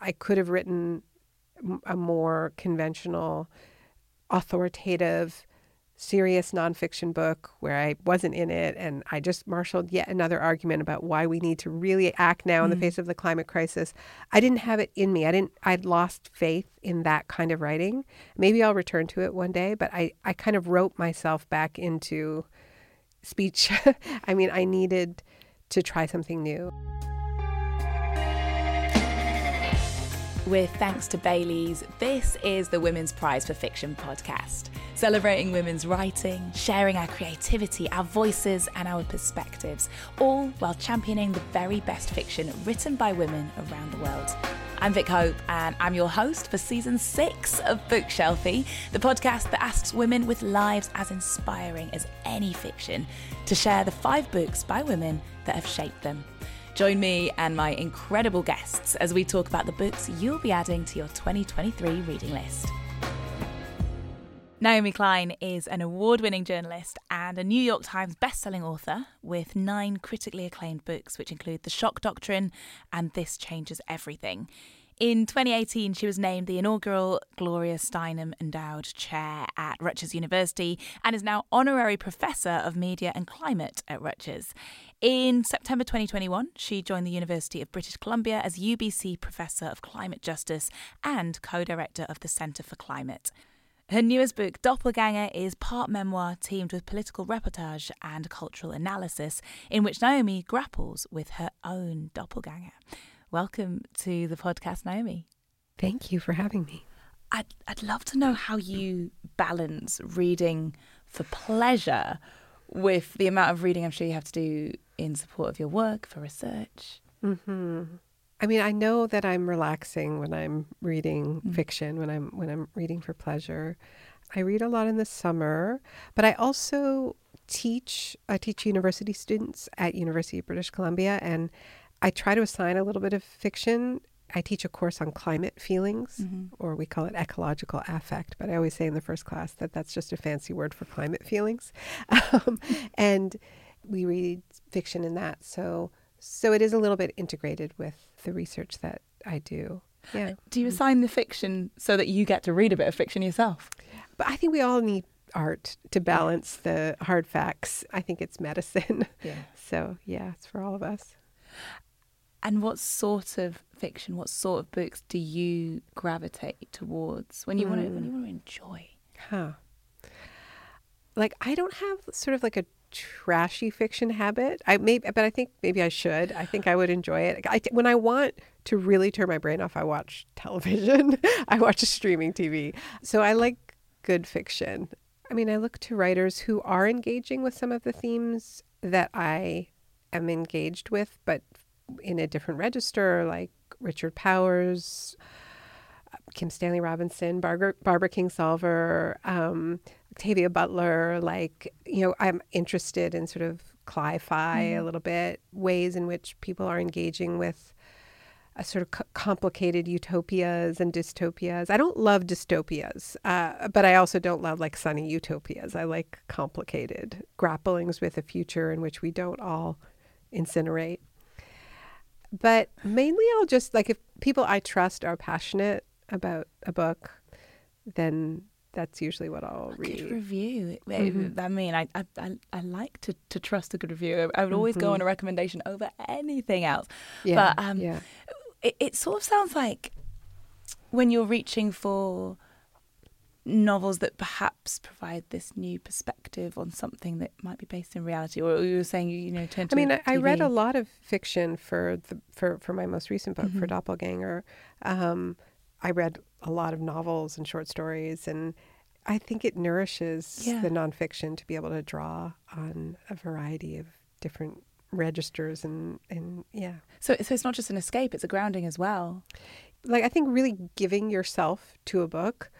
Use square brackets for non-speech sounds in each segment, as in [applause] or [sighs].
I could have written a more conventional, authoritative, serious nonfiction book where I wasn't in it. And I just marshaled yet another argument about why we need to really act now in the mm. face of the climate crisis. I didn't have it in me. I didn't, I'd lost faith in that kind of writing. Maybe I'll return to it one day, but I, I kind of wrote myself back into speech. [laughs] I mean, I needed to try something new. With thanks to Baileys, this is the Women's Prize for Fiction podcast, celebrating women's writing, sharing our creativity, our voices, and our perspectives, all while championing the very best fiction written by women around the world. I'm Vick Hope, and I'm your host for season six of Bookshelfie, the podcast that asks women with lives as inspiring as any fiction to share the five books by women that have shaped them. Join me and my incredible guests as we talk about the books you'll be adding to your 2023 reading list. Naomi Klein is an award winning journalist and a New York Times bestselling author with nine critically acclaimed books, which include The Shock Doctrine and This Changes Everything. In 2018, she was named the inaugural Gloria Steinem Endowed Chair at Rutgers University and is now honorary professor of media and climate at Rutgers. In September 2021, she joined the University of British Columbia as UBC Professor of Climate Justice and co director of the Centre for Climate. Her newest book, Doppelganger, is part memoir teamed with political reportage and cultural analysis, in which Naomi grapples with her own doppelganger. Welcome to the podcast, Naomi. Thank you for having me. I'd, I'd love to know how you balance reading for pleasure with the amount of reading I'm sure you have to do in support of your work for research. Mm-hmm. I mean, I know that I'm relaxing when I'm reading mm. fiction, when I'm when I'm reading for pleasure. I read a lot in the summer, but I also teach. I teach university students at University of British Columbia, and I try to assign a little bit of fiction. I teach a course on climate feelings, mm-hmm. or we call it ecological affect. But I always say in the first class that that's just a fancy word for climate feelings, [laughs] um, and we read fiction in that. So so it is a little bit integrated with the research that I do. Yeah. Do you assign the fiction so that you get to read a bit of fiction yourself? But I think we all need art to balance the hard facts. I think it's medicine. [laughs] Yeah. [laughs] So yeah, it's for all of us. And what sort of fiction, what sort of books do you gravitate towards when you mm. want to when you want to enjoy? Huh. Like I don't have sort of like a trashy fiction habit. I may, but I think maybe I should. I think I would enjoy it. I, when I want to really turn my brain off, I watch television. [laughs] I watch streaming TV. So I like good fiction. I mean, I look to writers who are engaging with some of the themes that I am engaged with, but in a different register, like Richard Powers, Kim Stanley Robinson, Barbara, Barbara Kingsolver, um, Octavia Butler. Like, you know, I'm interested in sort of cli-fi mm. a little bit, ways in which people are engaging with a sort of c- complicated utopias and dystopias. I don't love dystopias, uh, but I also don't love like sunny utopias. I like complicated grapplings with a future in which we don't all incinerate. But mainly, I'll just like if people I trust are passionate about a book, then that's usually what I'll a read. Good review. Mm-hmm. I mean, I, I I like to, to trust a good review. I would always mm-hmm. go on a recommendation over anything else. Yeah, but um, yeah. It, it sort of sounds like when you're reaching for novels that perhaps provide this new perspective on something that might be based in reality or you were saying you know turn to I mean I, I read a lot of fiction for the for for my most recent book mm-hmm. for Doppelganger um, I read a lot of novels and short stories and I think it nourishes yeah. the nonfiction to be able to draw on a variety of different registers and and yeah so so it's not just an escape it's a grounding as well like I think really giving yourself to a book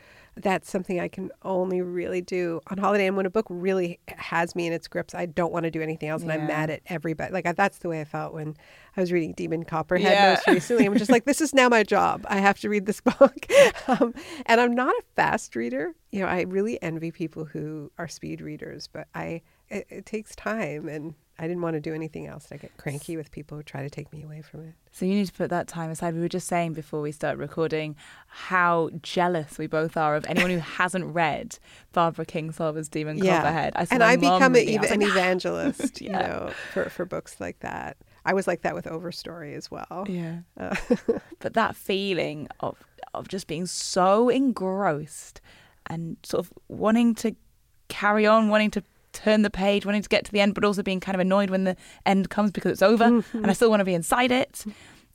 that's something I can only really do on holiday. And when a book really has me in its grips, I don't want to do anything else, yeah. and I'm mad at everybody. Like that's the way I felt when I was reading Demon Copperhead yeah. most recently. I'm just like, this is now my job. I have to read this [laughs] book, um, and I'm not a fast reader. You know, I really envy people who are speed readers, but I it, it takes time and I didn't want to do anything else. I get cranky with people who try to take me away from it. So you need to put that time aside. We were just saying before we start recording how jealous we both are of anyone who [laughs] hasn't read Barbara Kingsolver's Demon Yeah. Copperhead. I and I become a, reading it. I was an like, evangelist, [laughs] you know, for, for books like that. I was like that with Overstory as well. Yeah. Uh, [laughs] but that feeling of of just being so engrossed and sort of wanting to carry on, wanting to turn the page, wanting to get to the end, but also being kind of annoyed when the end comes because it's over and I mm-hmm. still want to be inside it. Mm-hmm.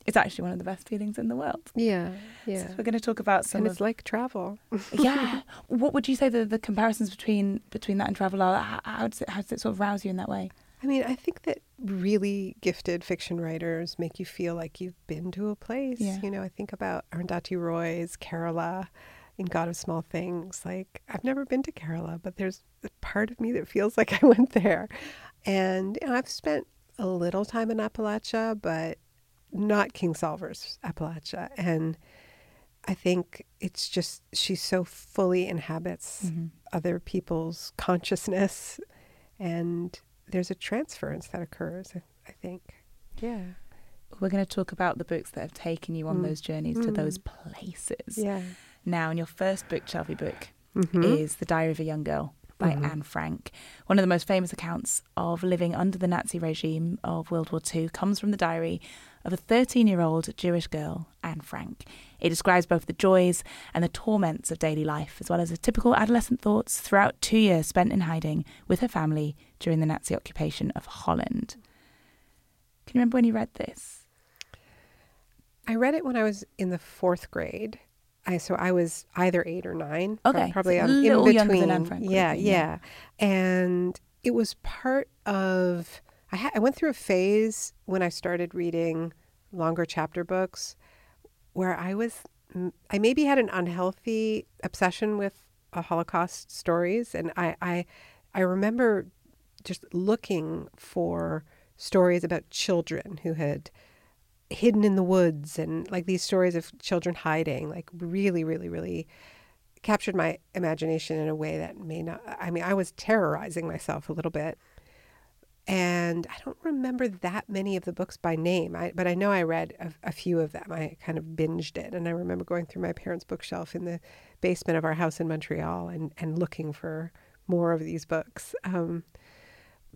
It's actually one of the best feelings in the world. yeah, yeah. So we're going to talk about some And of it's like travel. yeah. [laughs] What would you say the, the comparisons between between that and travel are? How, how does it how does it sort of rouse you in that way? I mean, I think that really gifted fiction writers make you feel like you've been to a place. Yeah. You know, I think about Arundhati Roy's Kerala in God of Small Things. Like, I've never been to Kerala, but there's a part of me that feels like I [laughs] went there. And you know, I've spent a little time in Appalachia, but not Kingsolver's Appalachia. And I think it's just, she so fully inhabits other people's consciousness and there's a transference that occurs i, I think yeah We're going to talk about the books that have taken you on Mm. those journeys to Mm. those places. yeah Now, and your first book, Shelby book, Mhm. is The Diary of a Young Girl by Mhm. Anne Frank. One of the most famous accounts of living under the Nazi regime of World War II comes from the diary of a 13 year old Jewish girl, Anne Frank. It describes both the joys and the torments of daily life, as well as the typical adolescent thoughts throughout two years spent in hiding with her family during the Nazi occupation of Holland. Can you remember when you read this? i read it when i was in the fourth grade I, so I was either eight or nine, Okay, probably um, in between. younger than Anne Frank yeah, yeah, yeah. and it was part of. I, ha- I went through a phase when I started reading longer chapter books, where I was, I maybe had an unhealthy obsession with uh, Holocaust stories, and I, I, I remember just looking for stories about children who had hidden in the woods and like these stories of children hiding like really really really captured my imagination in a way that may not i mean i was terrorizing myself a little bit. And i don't remember that many of the books by name. I, but i know i read a, a few of them. I kind of binged it. And i remember going through my parents bookshelf in the basement of our house in montreal and, and looking for more of these books. Um,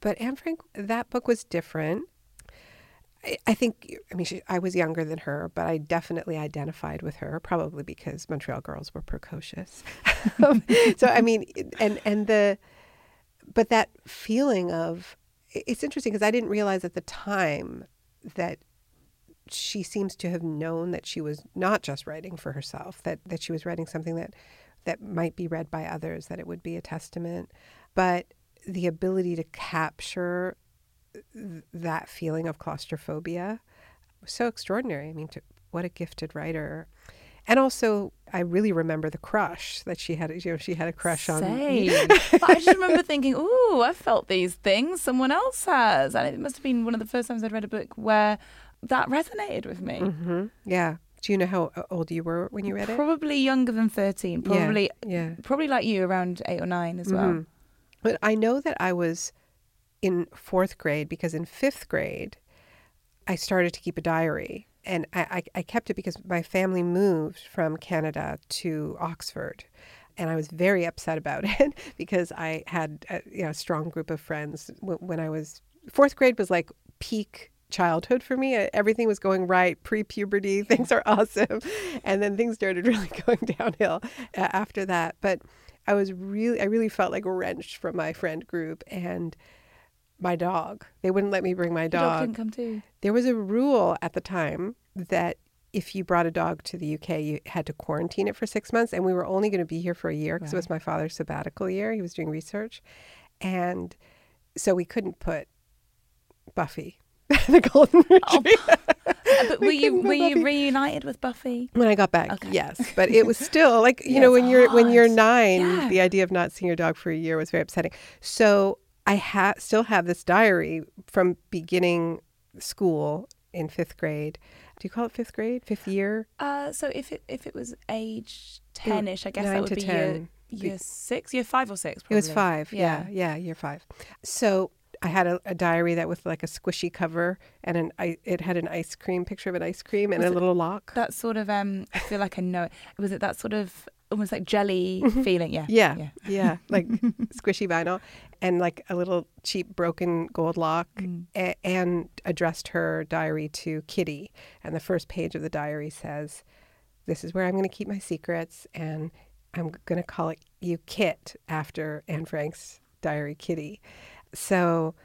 but anne frank that book was different I, think, I mean, she, I was younger than her, but I definitely identified with her, probably because Montreal girls were precocious. [laughs] Um, so, I mean, and, and the, but that feeling of, it's interesting because I didn't realize at the time that she seems to have known that she was not just writing for herself, that, that she was writing something that, that might be read by others, that it would be a testament. But the ability to capture that feeling of claustrophobia was so extraordinary. I mean, to, what a gifted writer. And also, I really remember the crush that she had. You know, she had a crush on. me. [laughs] I just remember thinking, "Ooh, I felt these things. Someone else has," and it must have been one of the first times I'd read a book where that resonated with me. hmm Yeah. Do you know how old you were when you read it? Probably younger than thirteen. Probably, Yeah. probably like you, around eight or nine as well. Mhm. But I know that I was in fourth grade because in fifth grade, I started to keep a diary. And I, I, I kept it because my family moved from Canada to Oxford. And I was very upset about [laughs] it because I had a, you know, a strong group of friends when, I was fourth grade was like peak childhood for me. Everything was going right, pre puberty, [laughs] things are awesome. And then things started [laughs] really going downhill uh, after that. But I was really, I really felt like wrenched from my friend group and my dog. They wouldn't let me bring my Your dog dog. didn't come too. There was a rule at the time that if you brought a dog to the UK, you had to quarantine it for six months. And we were only going to be here for a year because it was my father's sabbatical year. He was doing research. And so we couldn't put Buffy, [laughs] the golden oh. retriever. Uh, but [laughs] We were you were you reunited with Buffy? When I got back, Okay. yes, but it was [laughs] still like you know when you're when you're nine, Yeah. the idea of not seeing your dog for a year was very upsetting. So I ha- still have this diary from beginning school in fifth grade. Do you call it fifth grade? Fifth year? Uh, so if it if it was age ten-ish, I guess nine that would to be 10. year, year six, year five or six. Probably. It was five. Yeah. yeah, year five. So I had a, a diary that with like a squishy cover and an I, it had an ice cream picture of an ice cream and Was a little lock. That sort of um I feel like I know it. Was it that sort of almost like jelly feeling? Yeah. Yeah, Yeah. yeah, like [laughs] squishy vinyl, and like a little cheap broken gold lock, Mm. a- and addressed her diary to Kitty. And the first page of the diary says, "This is where I'm going to keep my secrets, and I'm going to call it you Kit after Anne Frank's diary, Kitty." So.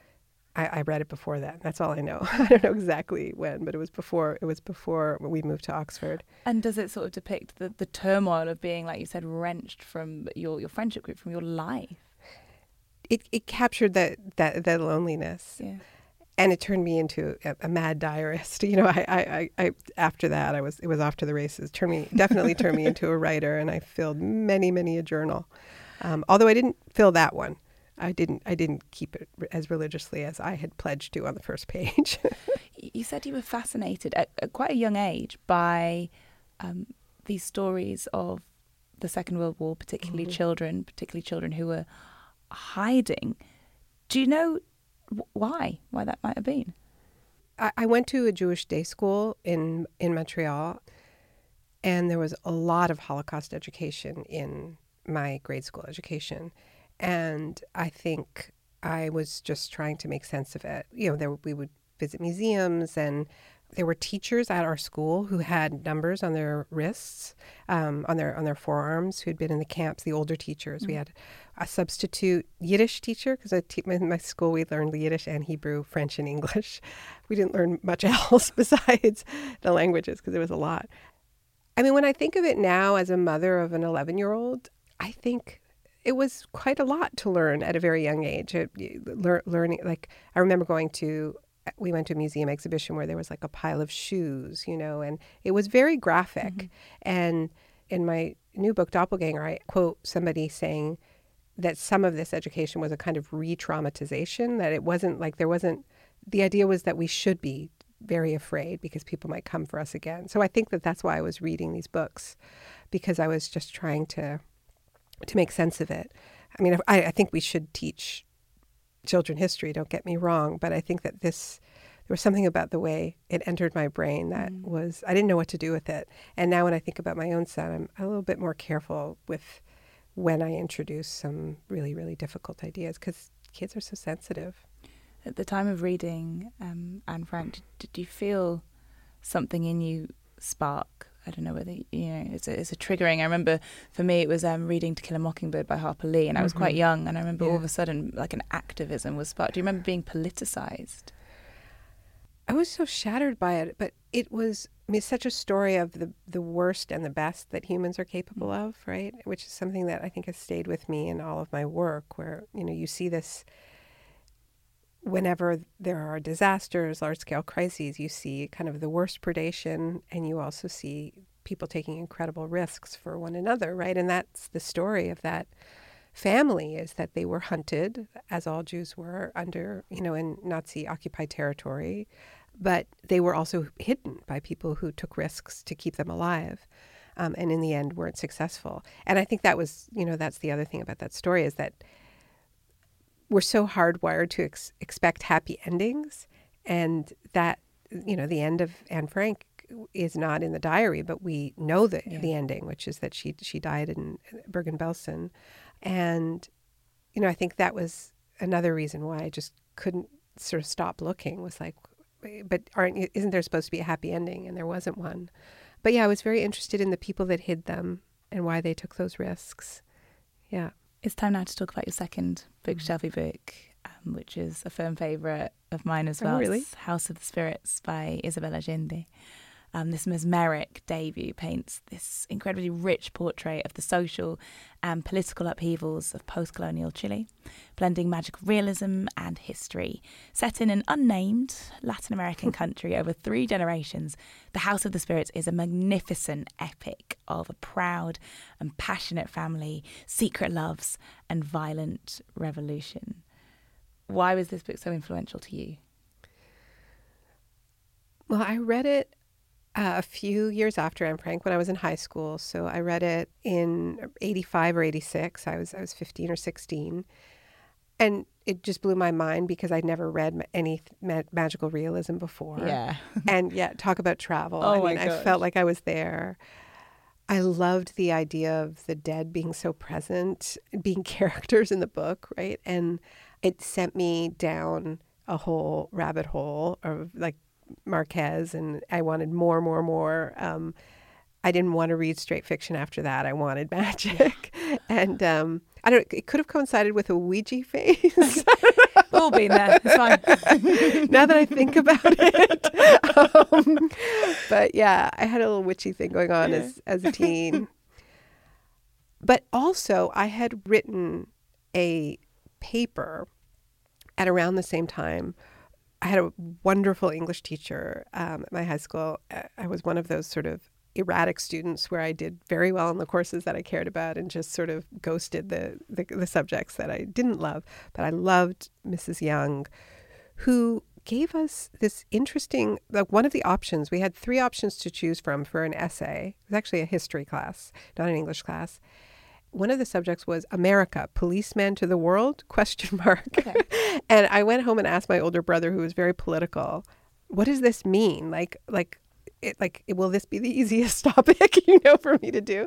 I, I read it before that. That's all I know. [laughs] I don't know exactly when, but it was before. It was before we moved to Oxford. And does it sort of depict the, the turmoil of being, like you said, wrenched from your, your friendship group, from your life? It, it captured that that that loneliness. Yeah. and it turned me into a, a mad diarist. [laughs] You know, I, I, I, I, after that, I was, it was off to the races. Turned me, definitely turned me into a writer, and I filled many, many a journal. Um, although I didn't fill that one, I didn't, I didn't keep it as religiously as I had pledged to on the first [laughs] page. You said you were fascinated at, at quite a young age by um, these stories of the Second World War, particularly Mhm. children, particularly children who were hiding. Do you know wh- why? Why that might have been? I, I went to a Jewish day school in in Montreal, and there was a lot of Holocaust education in my grade school education, and I think I was just trying to make sense of it. You know, there we would visit museums and. There were teachers at our school who had numbers on their wrists, um, on their on their forearms, who had been in the camps. The older teachers. We Mm. had a substitute Yiddish teacher because te- in my school we learned Yiddish and Hebrew, French, and English. [laughs] We didn't learn much [laughs] else besides the languages because there was a lot. I mean, when I think of it now as a mother of an 11 year old, I think it was quite a lot to learn at a very young age. It, lear, learning, like, I remember going to, uh, we went to a museum exhibition where there was like a pile of shoes, you know, and it was very graphic. Mm-hmm. And in my new book, Doppelganger, I quote somebody saying that some of this education was a kind of re traumatization, that it wasn't like there wasn't, the idea was that we should be very afraid because people might come for us again. So I think that that's why I was reading these books because I was just trying to to make sense of it. I mean, I, I think we should teach children history. Don't get me wrong, but I think that this there was something about the way it entered my brain that Mm. was I didn't know what to do with it. And now when I think about my own son, I'm a little bit more careful with when I introduce some really really difficult ideas because kids are so sensitive. At the time of reading um, Anne Frank, did, did you feel something in you spark? I don't know whether you know it's a, it's a triggering. I remember for me it was um, reading To Kill a Mockingbird by Harper Lee, and I was quite Mhm. young, and I remember all of a sudden like an activism was sparked. Do you remember being politicized? I was so shattered by it, but it was I mean, it's such a story of the the worst and the best that humans are capable of, right? Which is something that I think has stayed with me in all of my work, where you know you see this whenever there are disasters, large scale crises, you see kind of the worst predation, and you also see people taking incredible risks for one another, right? And that's the story of that family is that they were hunted, as all Jews were, under, you know, in Nazi occupied territory, but they were also hidden by people who took risks to keep them alive. Um, and in the end weren't successful. And I think that was, you know, that's the other thing about that story is that we're so hardwired to ex- expect happy endings, and that, you know, the end of Anne Frank is not in the diary, but we know the Yeah. the ending, which is that she she died in Bergen Belsen, and you know I think that was another reason why I just couldn't sort of stop looking. Was like, but aren't isn't there supposed to be a happy ending? And there wasn't one. But yeah, I was very interested in the people that hid them and why they took those risks. Yeah. It's time now to talk about your second bookshelfy book, um, which is a firm favourite of mine as Oh, well. really? It's House of the Spirits by Isabel Allende. Um, this mesmeric debut paints this incredibly rich portrait of the social and political upheavals of post colonial Chile, blending magical realism and history. Set in an unnamed Latin American [laughs] country over three generations, The House of the Spirits is a magnificent epic of a proud and passionate family, secret loves, and violent revolution. Why was this book so influential to you? Well, I read it uh, a few years after Anne Frank when I was in high school. So I read it in 85 or 86. I was I was 15 or 16. and it just blew my mind because I'd never read any ma- magical realism before. Yeah. [laughs] and yeah, talk about travel. Oh I my mean, I felt like I was there. I loved the idea of the dead being so present, being [laughs] characters in the book, right? And it sent me down a whole rabbit hole of like Marquez, and I wanted more, more, more. Um, I didn't want to read straight fiction after that. I wanted [laughs] magic, and um, I don't. It could have coincided with a Ouija phase. [laughs] All been there. It's fine. [laughs] now that I think about it. Um, but yeah, I had a little witchy thing going on as, as a teen. But also, I had written a paper at around the same time. I had a wonderful English teacher um, at my high school. I was one of those sort of erratic students where I did very well in the courses that I cared about and just sort of ghosted the, the, the subjects that I didn't love. But I loved Mrs. Young, who gave us this interesting like one of the options we had three options to choose from for an essay it was actually a history class not an english class one of the subjects was america policeman to the world [laughs] question mark Okay. [laughs] and i went home and asked my older brother who was very political what does this mean like like it, like will this be the [laughs] easiest topic you know for me to do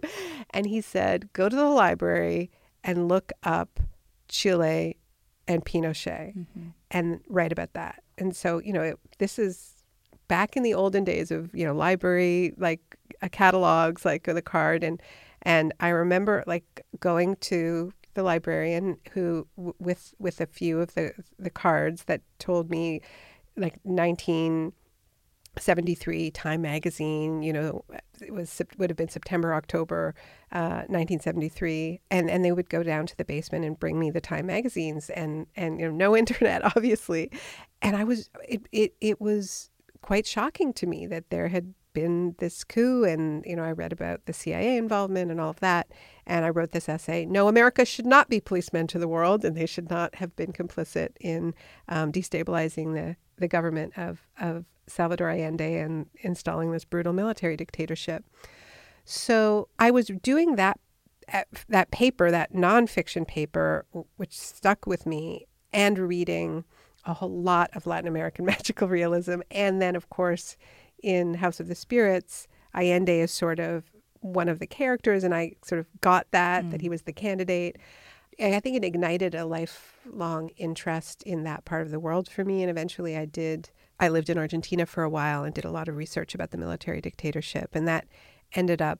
and he said go to the library and look up chile and pinochet Mm-hmm. and write about that. And so, you know, it, this is back in the olden days of, you know, library, like uh, catalogs, like the card. And, and I remember like going to the librarian who, with, with a few of the, the cards that told me like 1973 Time Magazine, you know, it was, would have been September, October, uh, 1973. And, and they would go down to the basement and bring me the Time magazines and, and, you know, no [laughs] internet, obviously. And I was, it, it, it was quite shocking to me that there had been this coup and you know I read about the CIA involvement and all of that and I wrote this essay no America should not be policemen to the world and they should not have been complicit in um, destabilizing the the government of of Salvador Allende and installing this brutal military dictatorship so I was doing that that paper that nonfiction paper which stuck with me and reading a whole lot of Latin American [laughs] magical realism. And then, of course, in House of the Spirits, Allende is sort of one of the characters, and I sort of got that, that he was the candidate. And I think it ignited a lifelong interest in that part of the world for me. And eventually I did, I lived in Argentina for a while and did a lot of research about the military dictatorship. And that ended up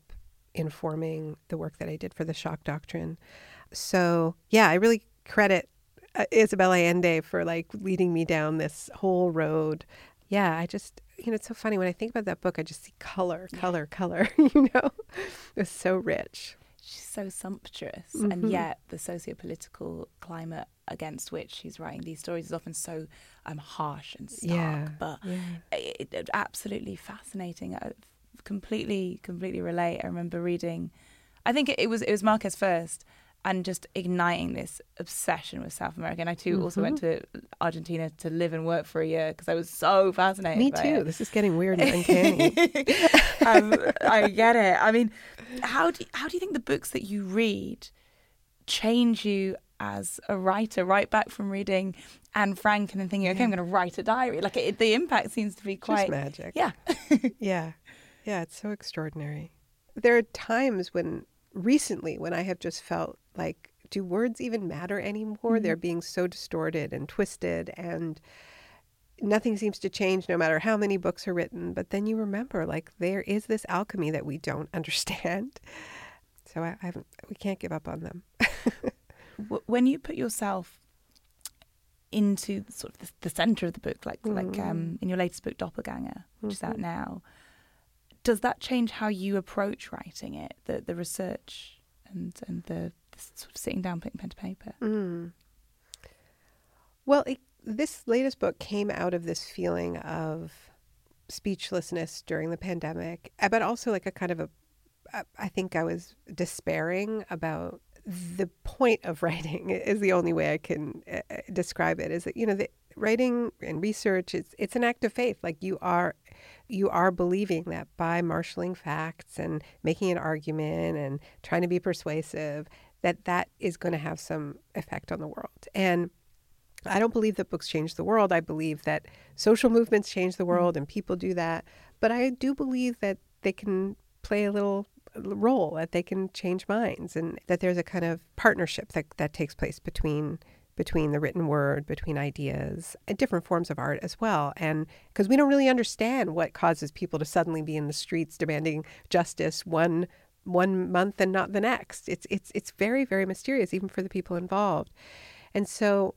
informing the work that I did for the shock doctrine. So, yeah, I really credit uh, Isabel Allende for like leading me down this whole road. Yeah, I just, you know, it's so funny when I think about that book, I just see color, color, color, [laughs] you know? It's so rich. She's so sumptuous, Mhm. and yet the socio-political climate against which she's writing these stories is often so um, harsh and stark. Yeah, But yeah. it, it, absolutely fascinating. I completely, completely relate. I remember reading, I think it, it was it was Marquez first, and just igniting this obsession with South America. And I too also went to Argentina to live and work for a year because I was so fascinated. Me too. it. This is getting weird and uncanny. [laughs] um, I get it. I mean, how do how do you think the books that you read change you as a writer? Right back from reading Anne Frank and then thinking, okay, I'm going to write a diary. Like it, the impact seems to be Just quite. magic. Yeah. [laughs] Yeah. Yeah, it's so extraordinary. There are times when recently when I have just felt like do words even matter anymore? They're mm-hmm. being so distorted and twisted and nothing seems to change no matter how many books are written, but then you remember like there is this alchemy that we don't [laughs] understand. So I, I we can't give up on them. When you put yourself into sort of the, the center of the book, like like um, mm. in your latest book, Doppelganger, which is out mm-hmm. now, does that change how you approach writing it? The the research and and the sort of sitting down, putting pen to paper. Mm. Well, it, this latest book came out of this feeling of speechlessness during the pandemic, uh, but also like a kind of a, uh, think I was despairing about the point of [laughs] writing is the only way I can uh, describe it is that, you know, the writing and research, it's, it's an act of faith. Like you are, you are believing that by marshaling facts and making an argument and trying to be persuasive, that that is going to have some effect on the world. And I don't believe that books change the world. I believe that social movements change the world and people do that. But I do believe that they can play a little role, that they can change minds, and that there's a kind of partnership that, that takes place between between the written word, between ideas, and different forms of art as well. And because we don't really understand what causes people to suddenly be in the streets demanding justice one one month and not the next. It's it's it's very very mysterious even for the people involved. And so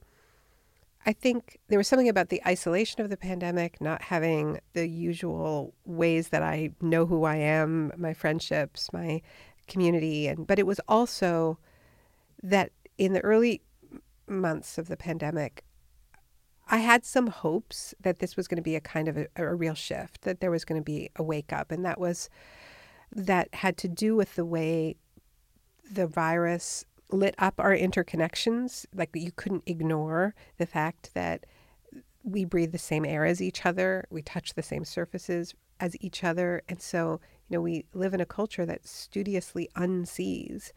I think there was something about the isolation of the pandemic, not having the usual ways that I know who I am, my friendships, my community, and but it was also that in the early months of the pandemic, I had some hopes that this was going to be a kind of a, a real shift, that there was going to be a wake up, and that was that had to do with the way the virus lit up our interconnections. Like you couldn't ignore the fact that we breathe the same air as each other, we touch the same surfaces as each other. And so, you know, we live in a culture that studiously unsees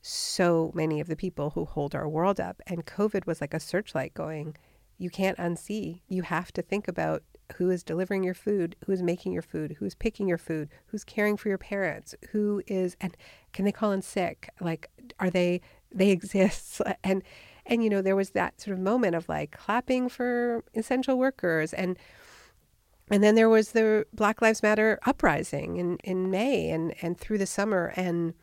so many of the people who hold our world up. And COVID was like a searchlight going, you can't unsee. You have to think about who is delivering your food, who is making your food, who's picking your food, who's caring for your parents, who is and can they call in sick? Like are they they [laughs] exist and and you know there was that sort of moment of like clapping for essential workers and and then there was the Black Lives Matter uprising in, in May and, and through the summer. And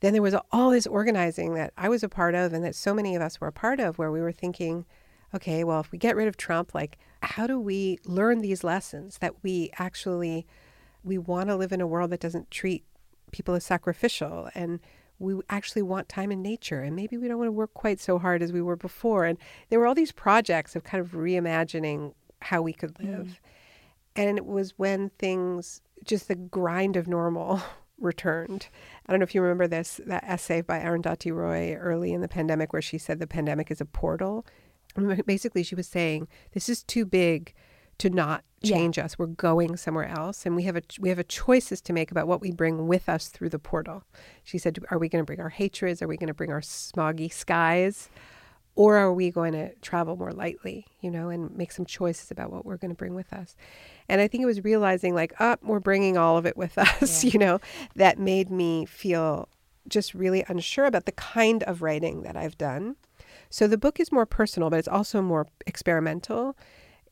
then there was all this organizing that I was a part of and that so many of us were a part of, where we were thinking, okay, well, if we get rid of Trump, like, how do we learn these lessons that we actually we want to live in a world that doesn't treat people as sacrificial and we actually want time in nature and maybe we don't want to work quite so hard as we were before. And there were all these projects of kind of reimagining how we could live. Mm. and it was when things just the grind of normal [laughs] returned. I don't know if you remember this that essay by arundhati roy early in the pandemic where she said the pandemic is a portal basically she was saying this is too big to not change yeah. us. We're going somewhere else, and we have a we have a choices to make about what we bring with us through the portal. She said, "Are we going to bring our hatreds? Are we going to bring our smoggy skies?" Or are we going to travel more lightly, you know, and make some choices about what we're going to bring with us? And I think it was realizing, like, up, oh, we're bringing all of it with [laughs] us, yeah. you know, that made me feel just really unsure about the kind of writing that I've done. So the book is more personal, but it's also more experimental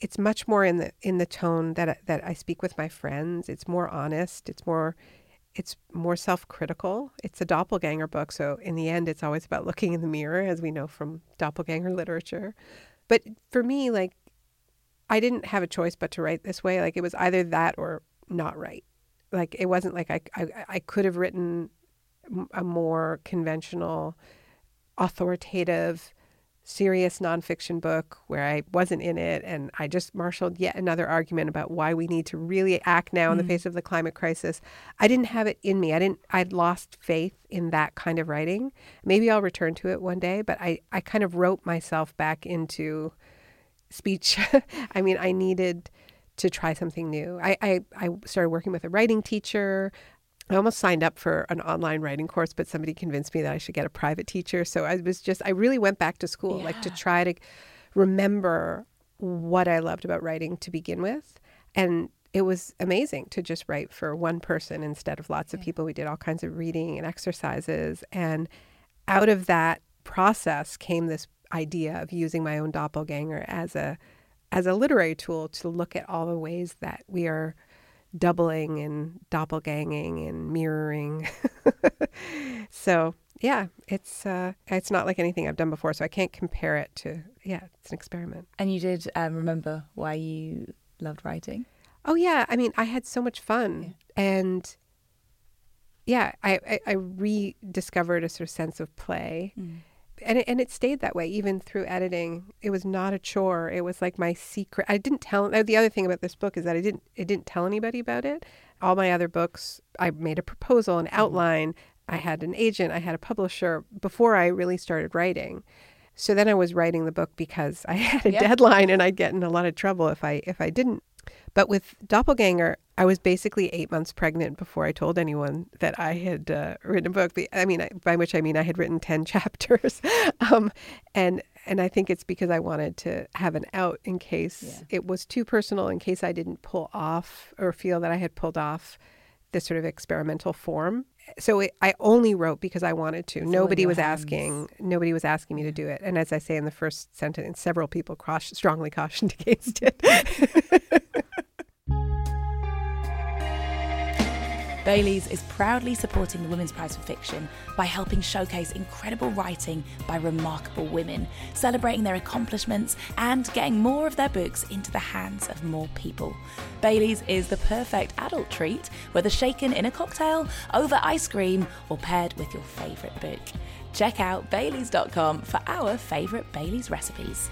it's much more in the in the tone that that I speak with my friends. It's more honest. It's more it's more self-critical. It's a doppelganger book, so in the end, it's always about looking in the mirror, as we know from doppelganger literature. But for me, like I didn't have a choice but to write this way. Like it was either that or not write. Like it wasn't like I I, I could have written a more conventional, authoritative serious nonfiction book where I wasn't in it. And I just marshaled yet another argument about why we need to really act now in the mm. face of the climate crisis. I didn't have it in me. I didn't, I'd lost faith in that kind of writing. Maybe I'll return to it one day, but I, I kind of wrote myself back into speech. [laughs] I mean, I needed to try something new. I, I, I started working with a writing teacher. I almost signed up for an online writing course, but somebody convinced me that I should get a private teacher. So I was just, I really went back to school, yeah. like to try to remember what I loved about writing to begin with. And it was amazing to just write for one person instead of lots of people. We did all kinds of reading and exercises. And out of that process came this idea of using my own doppelganger as a as a literary tool to look at all the ways that we are doubling and doppelganging and mirroring. [laughs] so yeah, it's uh, it's not like anything I've done before, so I can't compare it to. Yeah, it's an experiment. And you did um, remember why you loved writing? Oh yeah, I mean, I had so much fun, yeah. and yeah, I, I, I rediscovered a sort of sense of play. Mm and it, and it stayed that way even through editing. It was not a chore. It was like my secret. I didn't tell. The other thing about this book is that I didn't. It didn't tell anybody about it. All my other books, I made a proposal, an mm-hmm. outline. I had an agent. I had a publisher before I really started writing. So then I was writing the book because I [laughs] had a deadline, and I'd get in a lot of trouble if I if I didn't. But with Doppelganger, I was basically eight months pregnant before I told anyone that I had uh, written a book. I mean, by which I mean I had written 10 [laughs] chapters. um, and And I think it's because I wanted to have an out in case Yeah. it was too personal, in case I didn't pull off or feel that I had pulled off this sort of experimental form. So it, I only wrote because I wanted to. in nobody was hands. asking. Nobody was asking me to do it. And as I say in the first sentence, several people caution, strongly cautioned [laughs] against it. [laughs] Bailey's is proudly supporting the Women's Prize for Fiction by helping showcase incredible writing by remarkable women, celebrating their accomplishments and getting more of their books into the hands of more people. Bailey's is the perfect adult treat, whether shaken in a cocktail, over ice cream, or paired with your favourite book. Check out baileys.com for our favourite Bailey's recipes.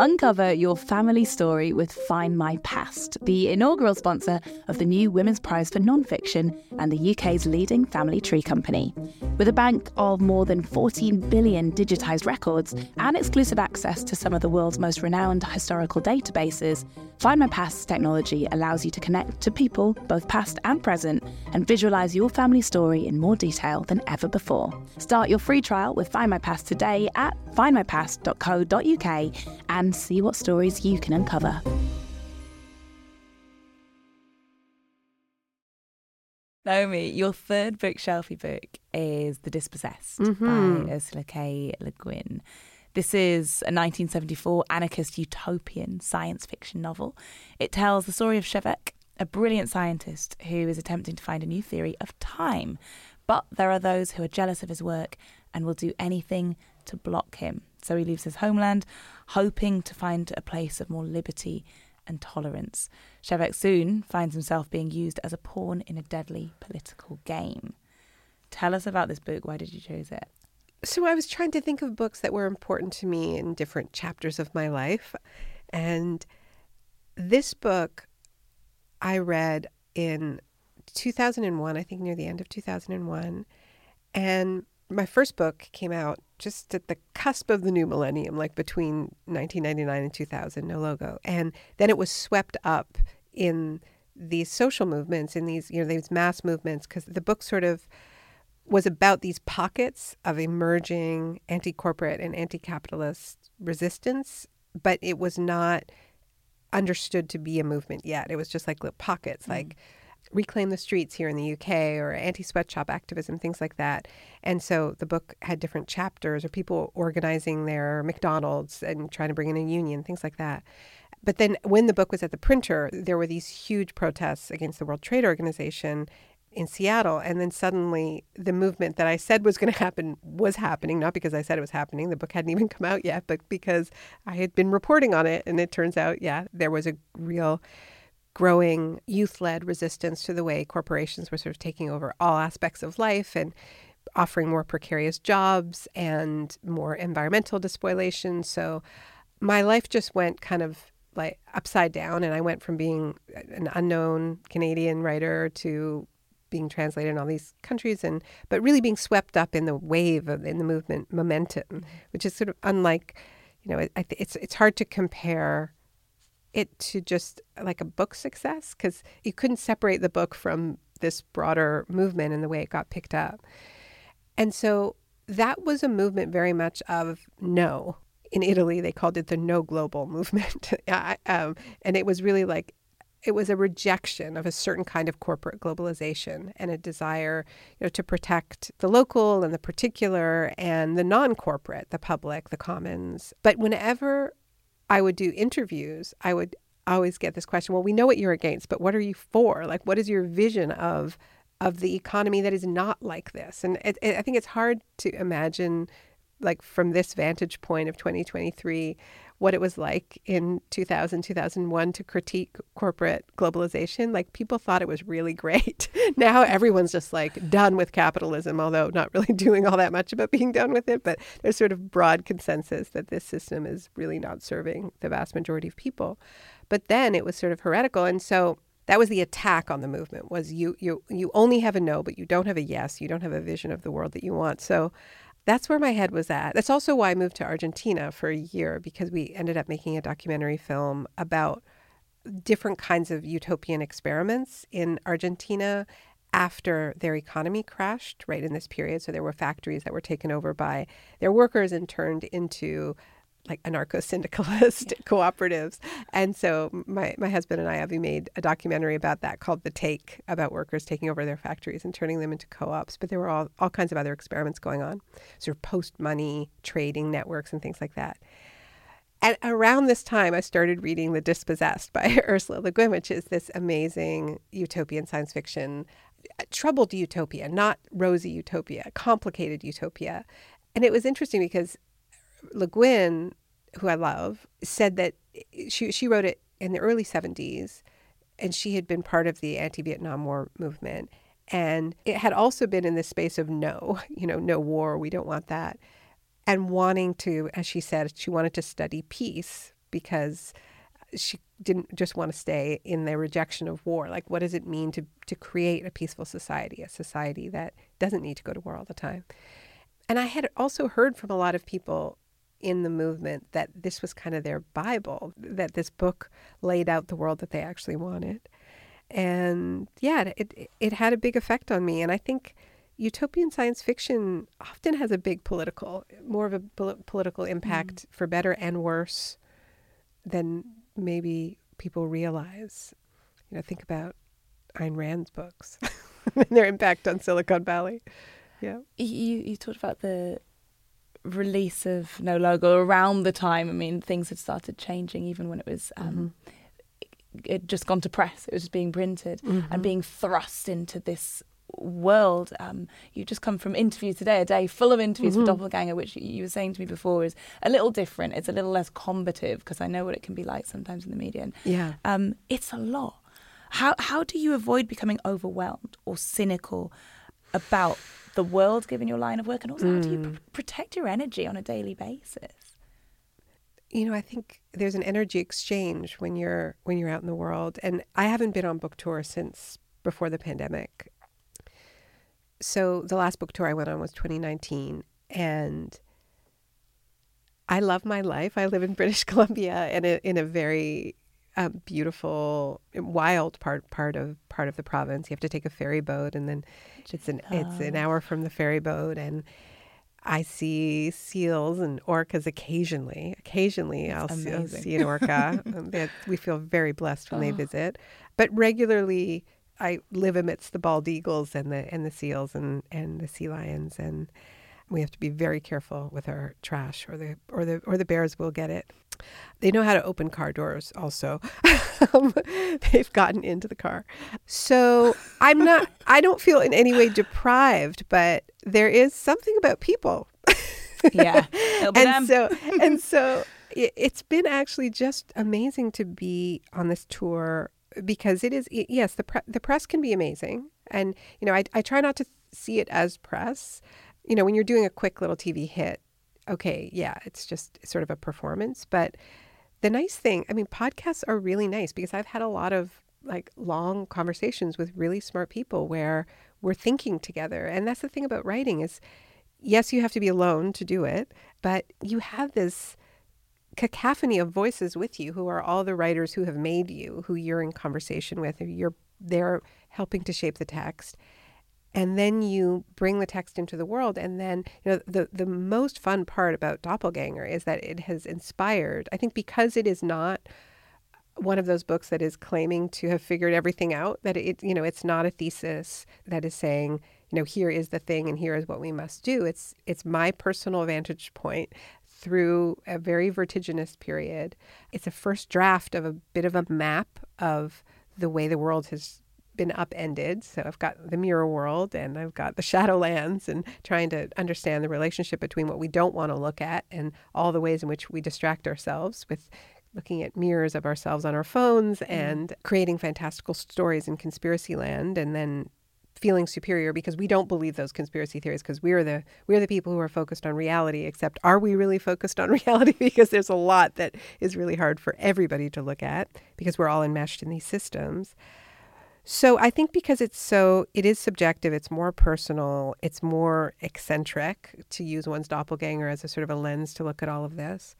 Uncover your family story with Find My Past, the inaugural sponsor of the new Women's Prize for Nonfiction and the UK's leading family tree company. With a bank of more than 14 billion digitised records and exclusive access to some of the world's most renowned historical databases, Find My Past's technology allows you to connect to people, both past and present, and visualise your family story in more detail than ever before. Start your free trial with Find My Past today at findmypast.co.uk and see what stories you can uncover. Naomi, your third bookshelfy book is The Dispossessed Mhm. by Ursula K. Le Guin. This is a 1974 anarchist utopian science fiction novel. It tells the story of Shevek, a brilliant scientist who is attempting to find a new theory of time. But there are those who are jealous of his work and will do anything to block him. So he leaves his homeland, hoping to find a place of more liberty and tolerance. Shevek soon finds himself being used as a pawn in a deadly political game. Tell us about this book. Why did you choose it? So I was trying to think of books that were important to me in different chapters of my life. And this book I read in 2001, I think near the end of 2001. And my first book came out just at the cusp of the new millennium, like between 1999 and 2000, No Logo. And then it was swept up in these social movements, in these, you know, these mass movements, because the book sort of was about these pockets of emerging anti corporate and anti capitalist resistance, but it was not understood to be a movement yet. It was just like little pockets, mm. like reclaim the streets here in the UK or anti sweatshop activism, things like that. And so the book had different chapters or people organizing their McDonald's and trying to bring in a union, things like that. But then when the book was at the printer, there were these huge protests against the World Trade Organization in Seattle. And then suddenly the movement that I said was going [laughs] to happen was happening, not because I said it was happening. The book hadn't even come out yet, but because I had been reporting on it. And it turns out, yeah, there was a real growing youth led resistance to the way corporations were sort of taking over all aspects of life and offering more precarious jobs and more environmental despoilation. So my life just went kind of like upside down. And I went from being an unknown Canadian writer to being translated in all these countries and but really being swept up in the wave of in the movement momentum which is sort of unlike you know it, it's it's hard to compare it to just like a book success? Because you couldn't separate the book from this broader movement and the way it got picked up. And so that was a movement very much of no. In italy they called it the no global movement. [laughs] Um, and it was really like it was a rejection of a certain kind of corporate globalization and a desire you know, to protect the local and the particular and the non-corporate, the public, the commons. But whenever I would do interviews, I would always get this question, well, we know what you're against, but what are you for? Like, what is your vision of of the economy that is not like this? And it, it, I think it's hard to imagine, like, from this vantage point of 2023, what it was like in 2000, 2001 to critique corporate globalization. Like people thought it was really great. [laughs] now everyone's just like done with capitalism, although not really [laughs] doing all that much about being done with it. But there's sort of broad consensus that this system is really not serving the vast majority of people. But then it was sort of heretical. And so that was the attack on the movement was you you you only have a no, but you don't have a yes. You don't have a vision of the world that you want. So that's where my head was at. That's also why I moved to Argentina for a year because we ended up making a documentary film about different kinds of utopian experiments in Argentina after their economy crashed right in this period. So there were factories that were taken over by their workers and turned into like anarcho syndicalist yeah. [laughs] cooperatives. And so my, my husband and I have made a documentary about that called The Take, about workers taking over their factories and turning them into co ops. But there were all, all kinds of other experiments going on, sort of post money trading networks and things like that. And around this time, I started reading The Dispossessed by [laughs] Ursula Le Guin, which is this amazing utopian science fiction, uh, troubled utopia, not rosy utopia, complicated utopia. And it was interesting because Le Guin, who I love, said that she she wrote it in the early 70s and she had been part of the anti-Vietnam War movement and it had also been in the space of no, [laughs] you know, no war, we don't want that. And wanting to, as she said, she wanted to study peace because she didn't just want to stay in the rejection of war. Like, what does it mean to, to create a peaceful society, a society that doesn't need to go to war all the time? And I had also heard from a lot of people in the movement that this was kind of their Bible, that this book laid out the world that they actually wanted. And yeah, it, it had a big effect on me. And I think utopian science fiction often has a big political, more of a political impact mm. for better and worse than maybe people realize. You know, think about Ayn Rand's books [laughs] and their impact on Silicon Valley. Yeah. You you talked about the release of No Logo around the time, I mean, things had started changing even when it was. Um, mm-hmm. it, it just gone to press. It was just being printed mm-hmm. and being thrust into this world. Um, you just come from interviews today, a day full of interviews mm-hmm. for Doppelganger, which you were saying to me before is a little different. It's a little less combative because I know what it can be like sometimes in the media. And, yeah, um, it's a lot. How how do you avoid becoming overwhelmed or cynical about the world given your line of work, and also mm. how do you mm. pr- protect your energy on a daily basis? You know, I think there's an energy exchange when you're when you're out in the world, and I haven't been on book tour since before the pandemic. So the last book tour I went on was 2019, and I love my life. I live in British [laughs] Columbia and in a very a beautiful, wild part part of part of the province. You have to take a ferry boat, and then it's an oh. it's an hour from the ferry boat, and I see seals and orcas occasionally. Occasionally, I'll see, I'll see, an orca. [laughs] Um, we feel very blessed when oh. they visit, but regularly I live amidst the bald eagles and the and the seals and and the sea lions and we have to be very careful with our trash or the or the or the bears will get it. They know how to open car doors also. [laughs] Um, they've gotten into the car. So i'm not i don't feel in any way deprived but there is something about people. Yeah [laughs] and them. so [laughs] and so it, it's been actually just amazing to be on this tour because it is yes the pre- the press can be amazing. And you know I, I try not to see it as press you know, when you're doing a quick little TV hit, okay, yeah, it's just sort of a performance. But the nice thing, I mean, podcasts are really nice because I've had a lot of like long conversations with really smart people where we're thinking together. And that's the thing about writing is yes, you have to be alone to do it, but you have this cacophony of voices with you who are all the writers who have made you, who you're in conversation with, or you're they're helping to shape the text and then you bring the text into the world. And then you know the the most fun part about doppelganger is that it has inspired i think because it is not one of those books that is claiming to have figured everything out that it you know it's not a thesis that is saying you know here is the thing and here is what we must do. It's it's my personal vantage point through a very vertiginous period. It's a first draft of a bit of a map of the way the world has been upended. So I've got the mirror world and I've got the [laughs] shadowlands and trying to understand the relationship between what we don't want to look at and all the ways in which we distract ourselves with looking at mirrors of ourselves on our phones mm. and creating fantastical stories in conspiracy land and then feeling superior because we don't believe those conspiracy theories because we're the we're the people who are focused on reality except are we really focused on [laughs] reality because there's a lot that is really hard for everybody to look at because we're all enmeshed in these systems so I think because it's so, it is subjective, it's more personal, it's more eccentric to use one's doppelganger as a sort of a lens to look at all of this.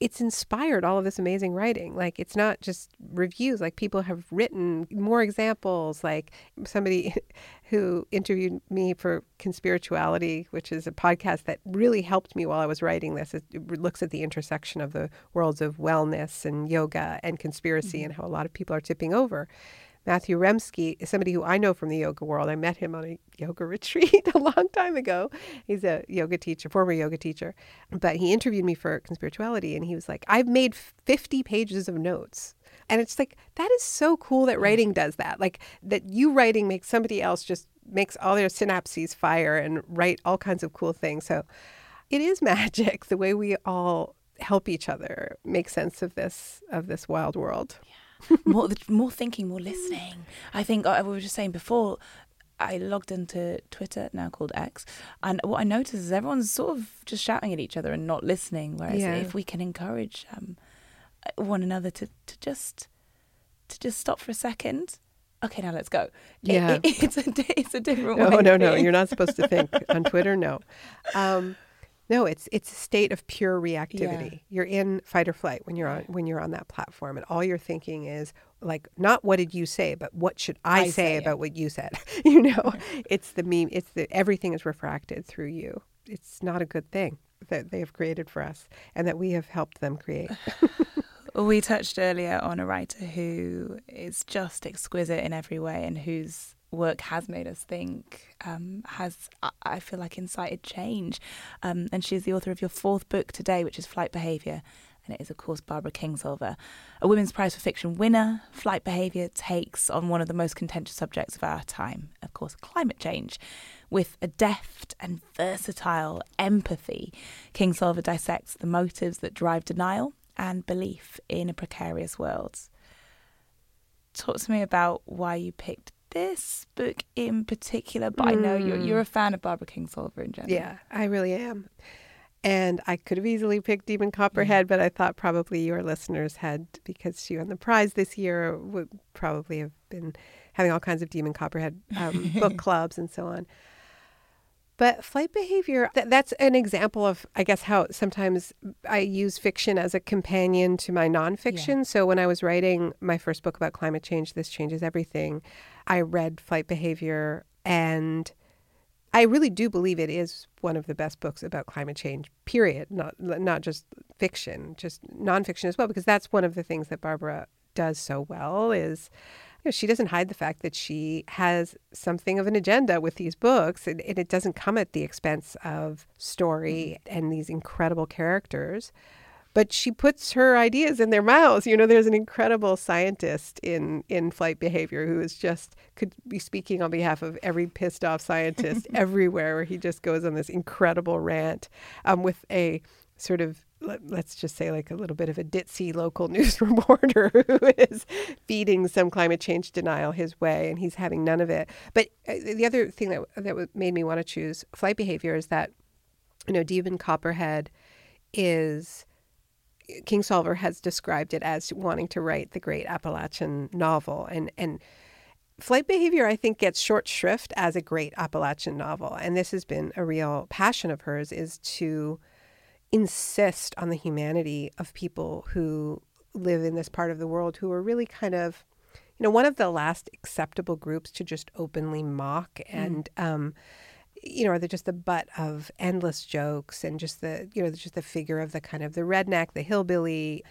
it's inspired all of this amazing writing. Like it's not just reviews, like people have written more examples. Like somebody [laughs] who interviewed me for Conspirituality, which is a podcast that really helped me while I was writing this. It, looks at the intersection of the worlds of wellness and yoga and conspiracy mm-hmm. and how a lot of people are tipping over. Matthew Remski is somebody who I know from the yoga world. I met him on a yoga [laughs] retreat a long time ago. He's a yoga teacher, former yoga teacher. But he interviewed me for Conspirituality and he was like, I've made 50 pages of notes. And it's like, that is so cool that writing does that. Like, that you writing makes somebody else just makes all their synapses fire and write all kinds of cool things. So it is [laughs] magic the way we all help each other make sense of this of this wild world. Yeah more more thinking, more listening. I think I we were just saying before. I logged into Twitter, now called X, and what I noticed is everyone's sort of just shouting at each other and not listening. Whereas yeah. if we can encourage um, one another to, to just to just stop for a second, okay, now let's go. Yeah, it, it, it's a it's a different no, way. No, no, no. You're not supposed to think [laughs] on Twitter. No. Um, no, it's it's a state of pure reactivity. Yeah. You're in fight or flight when you're on when you're on that platform, and all you're thinking is like not what did you say, but what should I, I say, say about what you said. [laughs] you know, it's the meme. It's the everything is refracted through you. It's not a good thing that they have created for us, and that we have helped them create. [sighs] we touched earlier on a writer who is just exquisite in every way, and whose work has made us think, um, has, I feel like, incited change. Um, and she's the author of your fourth book today, which is Flight Behaviour. And it is, of course, Barbara Kingsolver, a Women's Prize for Fiction winner. Flight Behaviour takes on one of the most contentious subjects of our time, of course, climate change. With a deft and versatile empathy, Kingsolver dissects the motives that drive denial and belief in a precarious world. Talk to me about why you picked this book in particular, but mm. I know you're you're a hmm. fan of Barbara Kingsolver in general. Yeah, I really am. And I could have easily picked Demon Copperhead, mm. but I thought probably your listeners had, because she won the prize this year, would probably have been having all kinds of Demon Copperhead um, book [laughs] clubs and so on. But flight behavior, th- that's an example of, I guess, how sometimes I use fiction as a companion to my nonfiction. Yeah. So when I was writing my first book about climate change, This Changes Everything, I read Flight Behavior and I really do believe it is one of the best books about climate change, period. Not not just fiction, just nonfiction as well, because that's one of the things that Barbara does so well is you know, she doesn't hide the fact that she has something of an agenda with these books, and, and it doesn't come at the expense of story mm-hmm. and these incredible characters. But she puts her ideas in their mouths. You know, there's an incredible scientist in in flight behavior who is just could be speaking on behalf of every pissed off scientist [laughs] everywhere, where he just goes on this incredible rant um, with a sort of let, us just say like a little bit of a ditzy local [laughs] news reporter [laughs] who is feeding some climate change denial his way and he's having none of it but uh, the other thing that that made me want to choose flight behavior is that you know Demon Copperhead is Kingsolver has described it as wanting to write the great Appalachian novel and and Flight Behavior, I think, gets short shrift as a great Appalachian novel. And this has been a real passion of hers is to insist on the humanity of people who live in this part of the world who are really kind of you know one of the last acceptable groups to just openly mock mm. and mm. um, you know are they just the butt of endless jokes and just the you know just the figure of the kind of the redneck the hillbilly?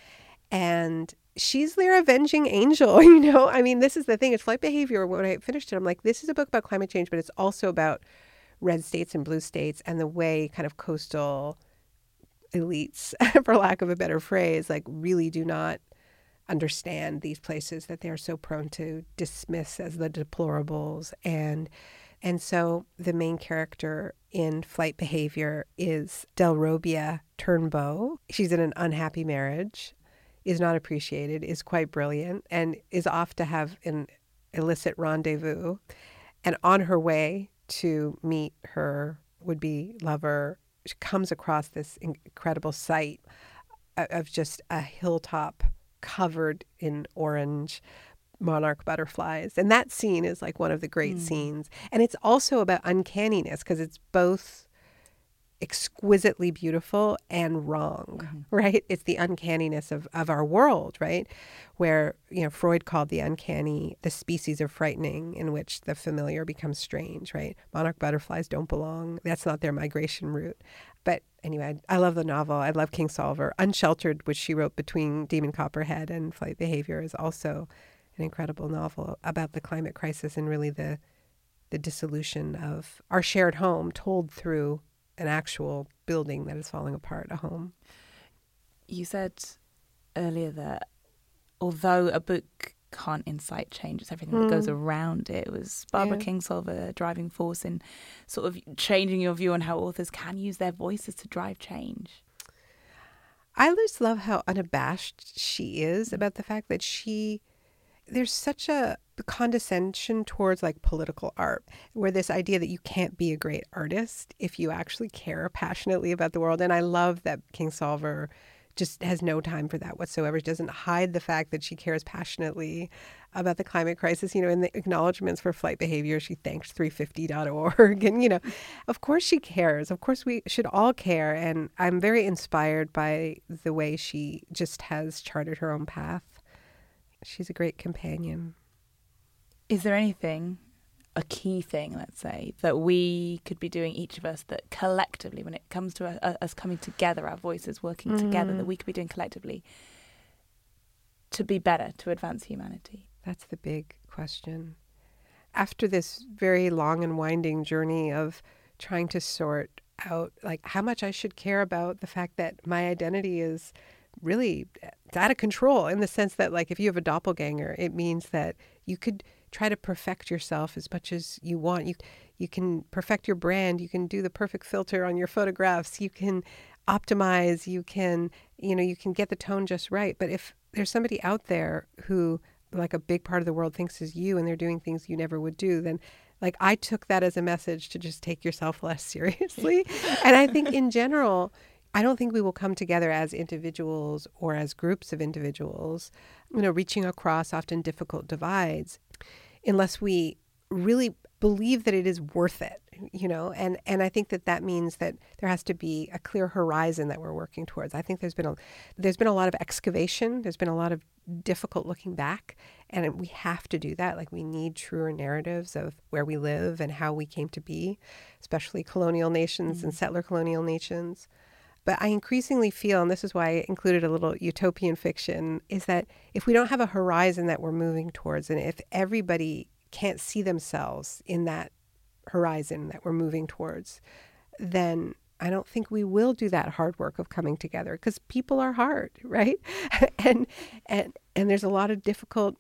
And she's their avenging angel [laughs] you know? I mean this is the thing it's flight behavior. When i finished it i'm like this is a book about climate change but it's also about red states and blue states and the way kind of coastal elites, [laughs] for lack of a better phrase, like really do not understand these places that they're so prone to dismiss as the deplorables. And and so the main character in flight behavior is Dellarobia Turnbow. She's in an unhappy marriage, is not appreciated, is quite brilliant, and is off to have an illicit rendezvous. And on her way to meet her would be lover she comes across this incredible sight of just a hilltop covered in orange monarch butterflies. And that scene is like one of the great mm. scenes. And it's also about uncanniness because it's both exquisitely beautiful and wrong, Mm-hmm. [laughs] right? It's the uncanniness of, of our world, right? Where, you know, Freud called the uncanny the species of frightening in which the familiar becomes strange, right? Monarch butterflies don't belong. That's not their migration route. But anyway, I love the novel. I love Kingsolver. Unsheltered, which she wrote between Demon Copperhead and Flight Behavior, is also an incredible novel about the climate crisis and really the the dissolution of our shared home told through an actual building that is falling apart, a home. You said earlier that although a book can't incite change, it's everything that goes Mm. around it. Was Barbara Yeah. Kingsolver a driving force in sort of changing your view on how authors can use their voices to drive change? I just love how unabashed she is about the fact that she there's such a condescension towards like political art where this idea that you can't be a great artist if you actually care passionately about the world. And i love that kingsolver just has no time for that whatsoever. She doesn't hide the fact that she cares passionately about the climate crisis. You know in the acknowledgments for flight behavior she thanked 350.org and you know of course she cares. Of course we should all care. And i'm very inspired by the way she just has charted her own path she's a great companion Is there anything, a key thing, let's say, that we could be doing, each of us, that collectively, when it comes to uh, us coming together, our voices working together, that we could be doing collectively to be better, to advance humanity? That's the big question. After this very long and winding journey of trying to sort out like how much I should care about the fact that my identity is really it's out of control in the sense that like if you have a doppelganger, it means that you could try to perfect yourself as much as you want. You you can perfect your brand, you can do the perfect filter on your photographs, you can optimize, you can you know, you can get the tone just right. But if there's somebody out there who like a big part of the world thinks is you and they're doing things you never would do, then like I took that as a message to just take yourself less [laughs] seriously. and I think in general, I don't think we will come together as individuals or as groups of individuals, you know, reaching across often difficult divides unless we really believe that it is worth it you know? And and i think that that means that there has to be a clear horizon that we're working towards. I think there's been a there's been a lot of excavation. There's been a lot of difficult looking back and we have to do that. Like we need truer narratives of where we live and how we came to be especially colonial nations and mm-hmm. settler colonial nations but I increasingly feel, and this is why I included a little utopian fiction, is that if we don't have a horizon that we're moving towards, and if everybody can't see themselves in that horizon that we're moving towards, then I don't think we will do that hard work of coming together because people are hard, [laughs] right? and and and there's a lot of difficult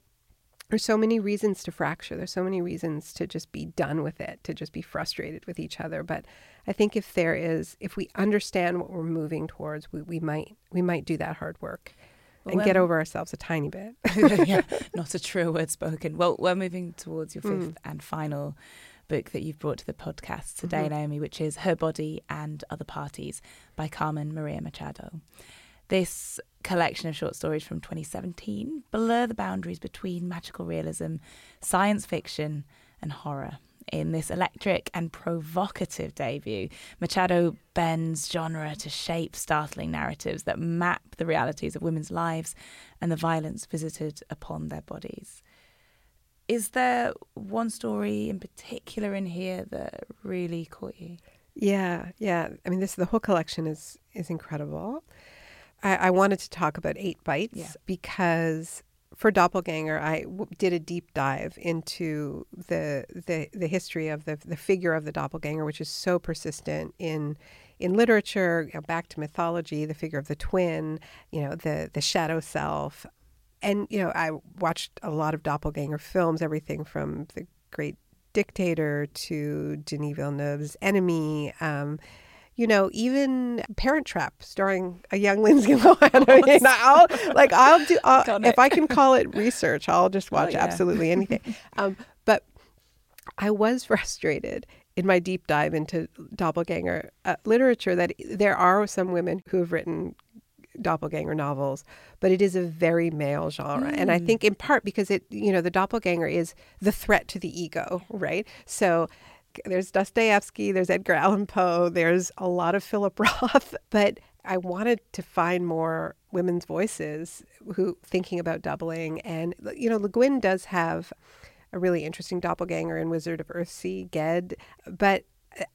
there's so many reasons to fracture. There's so many reasons to just be done with it, to just be frustrated with each other. But I think if there is, if we understand what we're moving towards, we, we might we might do that hard work and Well, get over ourselves a tiny bit. [laughs] yeah, not a true word spoken. Well, we're moving towards your mm. fifth and final book that you've brought to the podcast today, mm-hmm. Naomi, which is Her Body and Other Parties by Carmen Maria Machado. This collection of short stories from 2017 blur the boundaries between magical realism, science fiction, and horror. In this electric and provocative debut, Machado bends genre to shape startling narratives that map the realities of women's lives and the violence visited upon their bodies. Is there one story in particular in here that really caught you? Yeah, yeah. I mean, this the whole collection is is incredible. I, I wanted to talk about Eight Bites Yeah. because for Doppelganger, I w- did a deep dive into the the the history of the the figure of the doppelganger, which is so persistent in in literature. You know, back to mythology, the figure of the twin, you know, the the shadow self, and you know, I watched a lot of doppelganger films, everything from the Great Dictator to Denis Villeneuve's Enemy. Um, you know, even Parent Trap, starring a young [laughs] Lindsay Lohan. I mean, I'll like I'll do [laughs] I'll, if I can call it research, I'll just watch yeah. absolutely anything. [laughs] Um, but I was frustrated in my deep dive into doppelganger uh, literature that there are some women who have written doppelganger novels, but it is a very male genre. And I think in part because it, you know, the doppelganger is the threat to the ego, right? So there's Dostoevsky, there's Edgar Allan Poe, there's a lot of Philip [laughs] Roth, but I wanted to find more women's voices who thinking about doubling. And you know, Le Guin does have a really interesting doppelganger in Wizard of Earthsea, Ged, but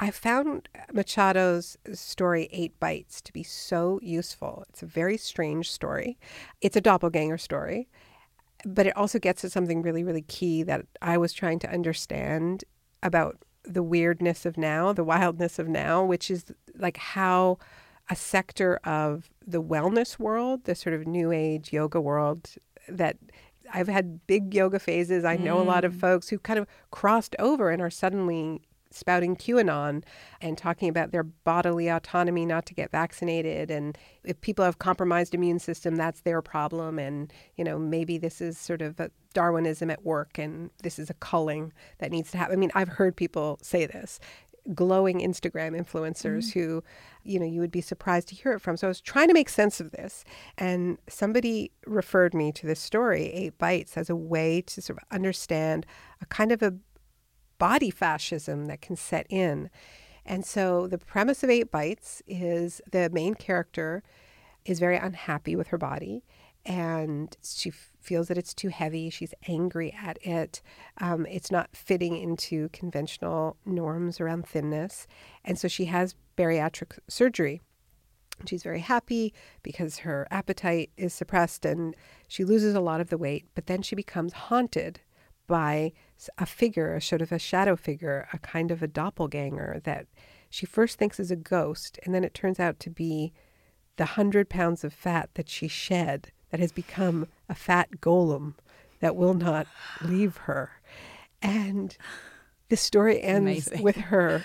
I found Machado's story, Eight Bites, to be so useful. It's a very strange story. It's a doppelganger story, but it also gets at something really, really key that I was trying to understand about the weirdness of now, the wildness of now, which is like how a sector of the wellness world, the sort of new age yoga world that I've had big yoga phases. I know mm. a lot of mm. folks who kind of crossed over and are suddenly spouting QAnon and talking about their bodily autonomy not to get vaccinated. And if people have compromised immune system, that's their problem. And, you know, maybe this is sort of a Darwinism at work and this is a culling that needs to happen. I mean, I've heard people say this glowing Instagram influencers mm-hmm. who, you know, you would be surprised to hear it from. So I was trying to make sense of this. And somebody referred me to this story, Eight Bites, as a way to sort of understand a kind of a body fascism that can set in. And so the premise of Eight Bites is the main character is very unhappy with her body and she feels that it's too heavy. She's angry at it. Um, it's not fitting into conventional norms around thinness. And so she has bariatric surgery. She's very happy because her appetite is suppressed and she loses a lot of the weight, but then she becomes haunted by a figure, a sort of a shadow figure, a kind of a doppelganger that she first thinks is a ghost, and then it turns out to be the hundred pounds of fat that she shed that has become a fat golem that will not leave her. And the story ends Amazing. with her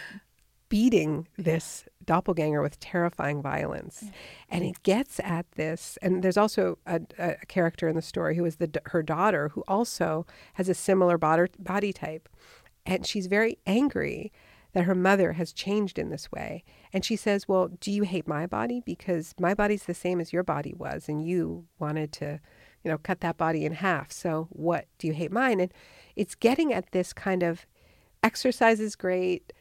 beating this doppelganger with terrifying violence. And it gets at this. And there's also a, a character in the story who is the, her daughter, who also has a similar body, body type. And she's very angry that her mother has changed in this way. And she says, Well, do you hate my body? Because my body's the same as your body was, and you wanted to, you know, cut that body in half. So what do you hate mine? And it's getting at this kind of exercise is great.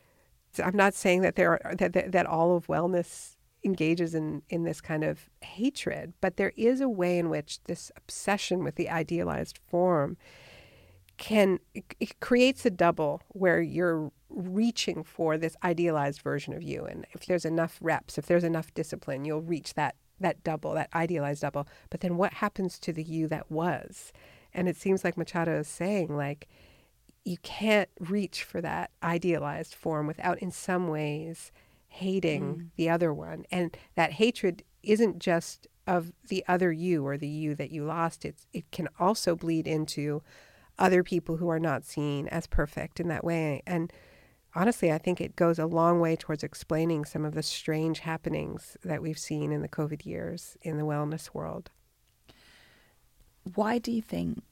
I'm not saying that there are, that, that, that all of wellness engages in, in this kind of hatred, but there is a way in which this obsession with the idealized form can it, it creates a double where you're reaching for this idealized version of you. And if there's enough reps, if there's enough discipline, you'll reach that that double, that idealized double. But then what happens to the you that was? And it seems like Machado is saying like you can't reach for that idealized form without in some ways hating mm. the other one. And that hatred isn't just of the other you or the you that you lost. It's it can also bleed into other people who are not seen as perfect in that way. And honestly, I think it goes a long way towards explaining some of the strange happenings that we've seen in the COVID years in the wellness world. Why do you think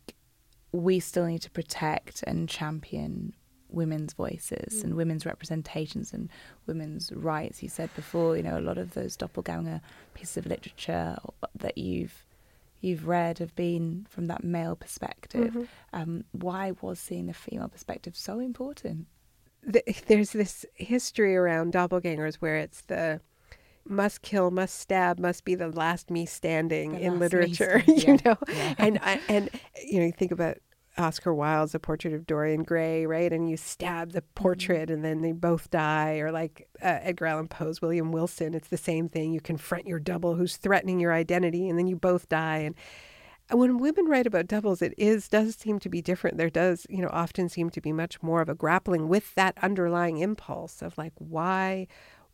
we still need to protect and champion women's voices mm. and women's representations and women's rights? You said before, you know, a lot of those doppelganger pieces of literature that you've you've read have been from that male perspective. Mm-hmm. Um, why was seeing the female perspective so important? the, there's this history around doppelgangers where it's the must kill, must stab, must be the last me standing the in literature, [laughs] you yeah. know. Yeah. And I, [laughs] and you know, you think about Oscar Wilde's A Portrait of Dorian Gray, right? And you stab the mm-hmm. portrait, and then they both die. Or like uh, Edgar Allan Poe's William Wilson, it's the same thing. You confront your double who's threatening your identity, and then you both die. And when women write about doubles, it is does seem to be different. There does, you know, often seem to be much more of a grappling with that underlying impulse of like, why,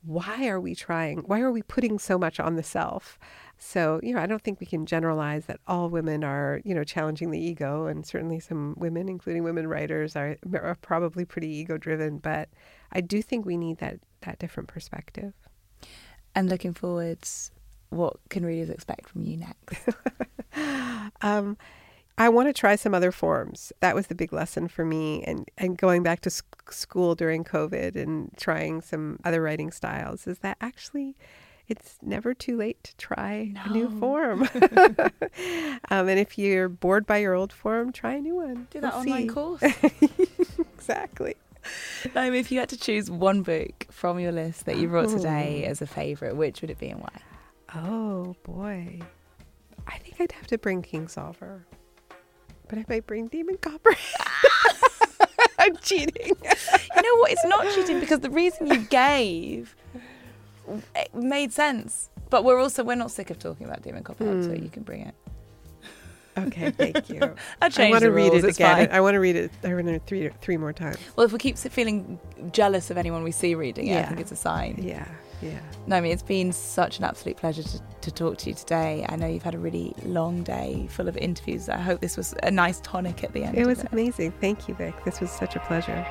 why are we trying? Why are we putting so much on the self? So, you know, I don't think we can generalize that all women are, you know, challenging the ego, and certainly some women, including women writers, are, are probably pretty ego driven. But I do think we need that that different perspective. And looking forwards, what can readers expect from you next? [laughs] um, I want to try some other forms. That was the big lesson for me, and and going back to sc- school during COVID and trying some other writing styles is that actually it's never too late to try no. a new form. [laughs] [laughs] um, and if you're bored by your old form, try a new one. Do that we'll online see. course. [laughs] exactly. Naomi, if you had to choose one book from your list that you brought today as a favourite, which would it be and why? Oh boy. I think I'd have to bring King Kingsolver. But if I bring Demon Copper. [laughs] I'm cheating. You know what? It's not cheating because the reason you gave it made sense. But we're also we're not sick of talking about Demon Copper, so hmm. you can bring it. Okay, thank you. [laughs] I I want to read rules, it again. fine. I want to read it. I want to three three more times. Well, if we keep feeling jealous of anyone we see reading it, I think it's a sign. Yeah, yeah. mean it's been such an absolute pleasure to, to talk to you today. I know you've had a really long day full of interviews. I hope this was a nice tonic at the end. It was amazing. Thank you, Vick. This was such a pleasure.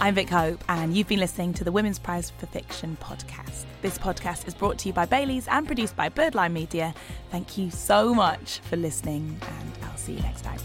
I'm Vick Hope, and you've been listening to the Women's Prize for Fiction podcast. This podcast is brought to you by Bailey's and produced by Birdline Media. Thank you so much for listening, and I'll see you next time.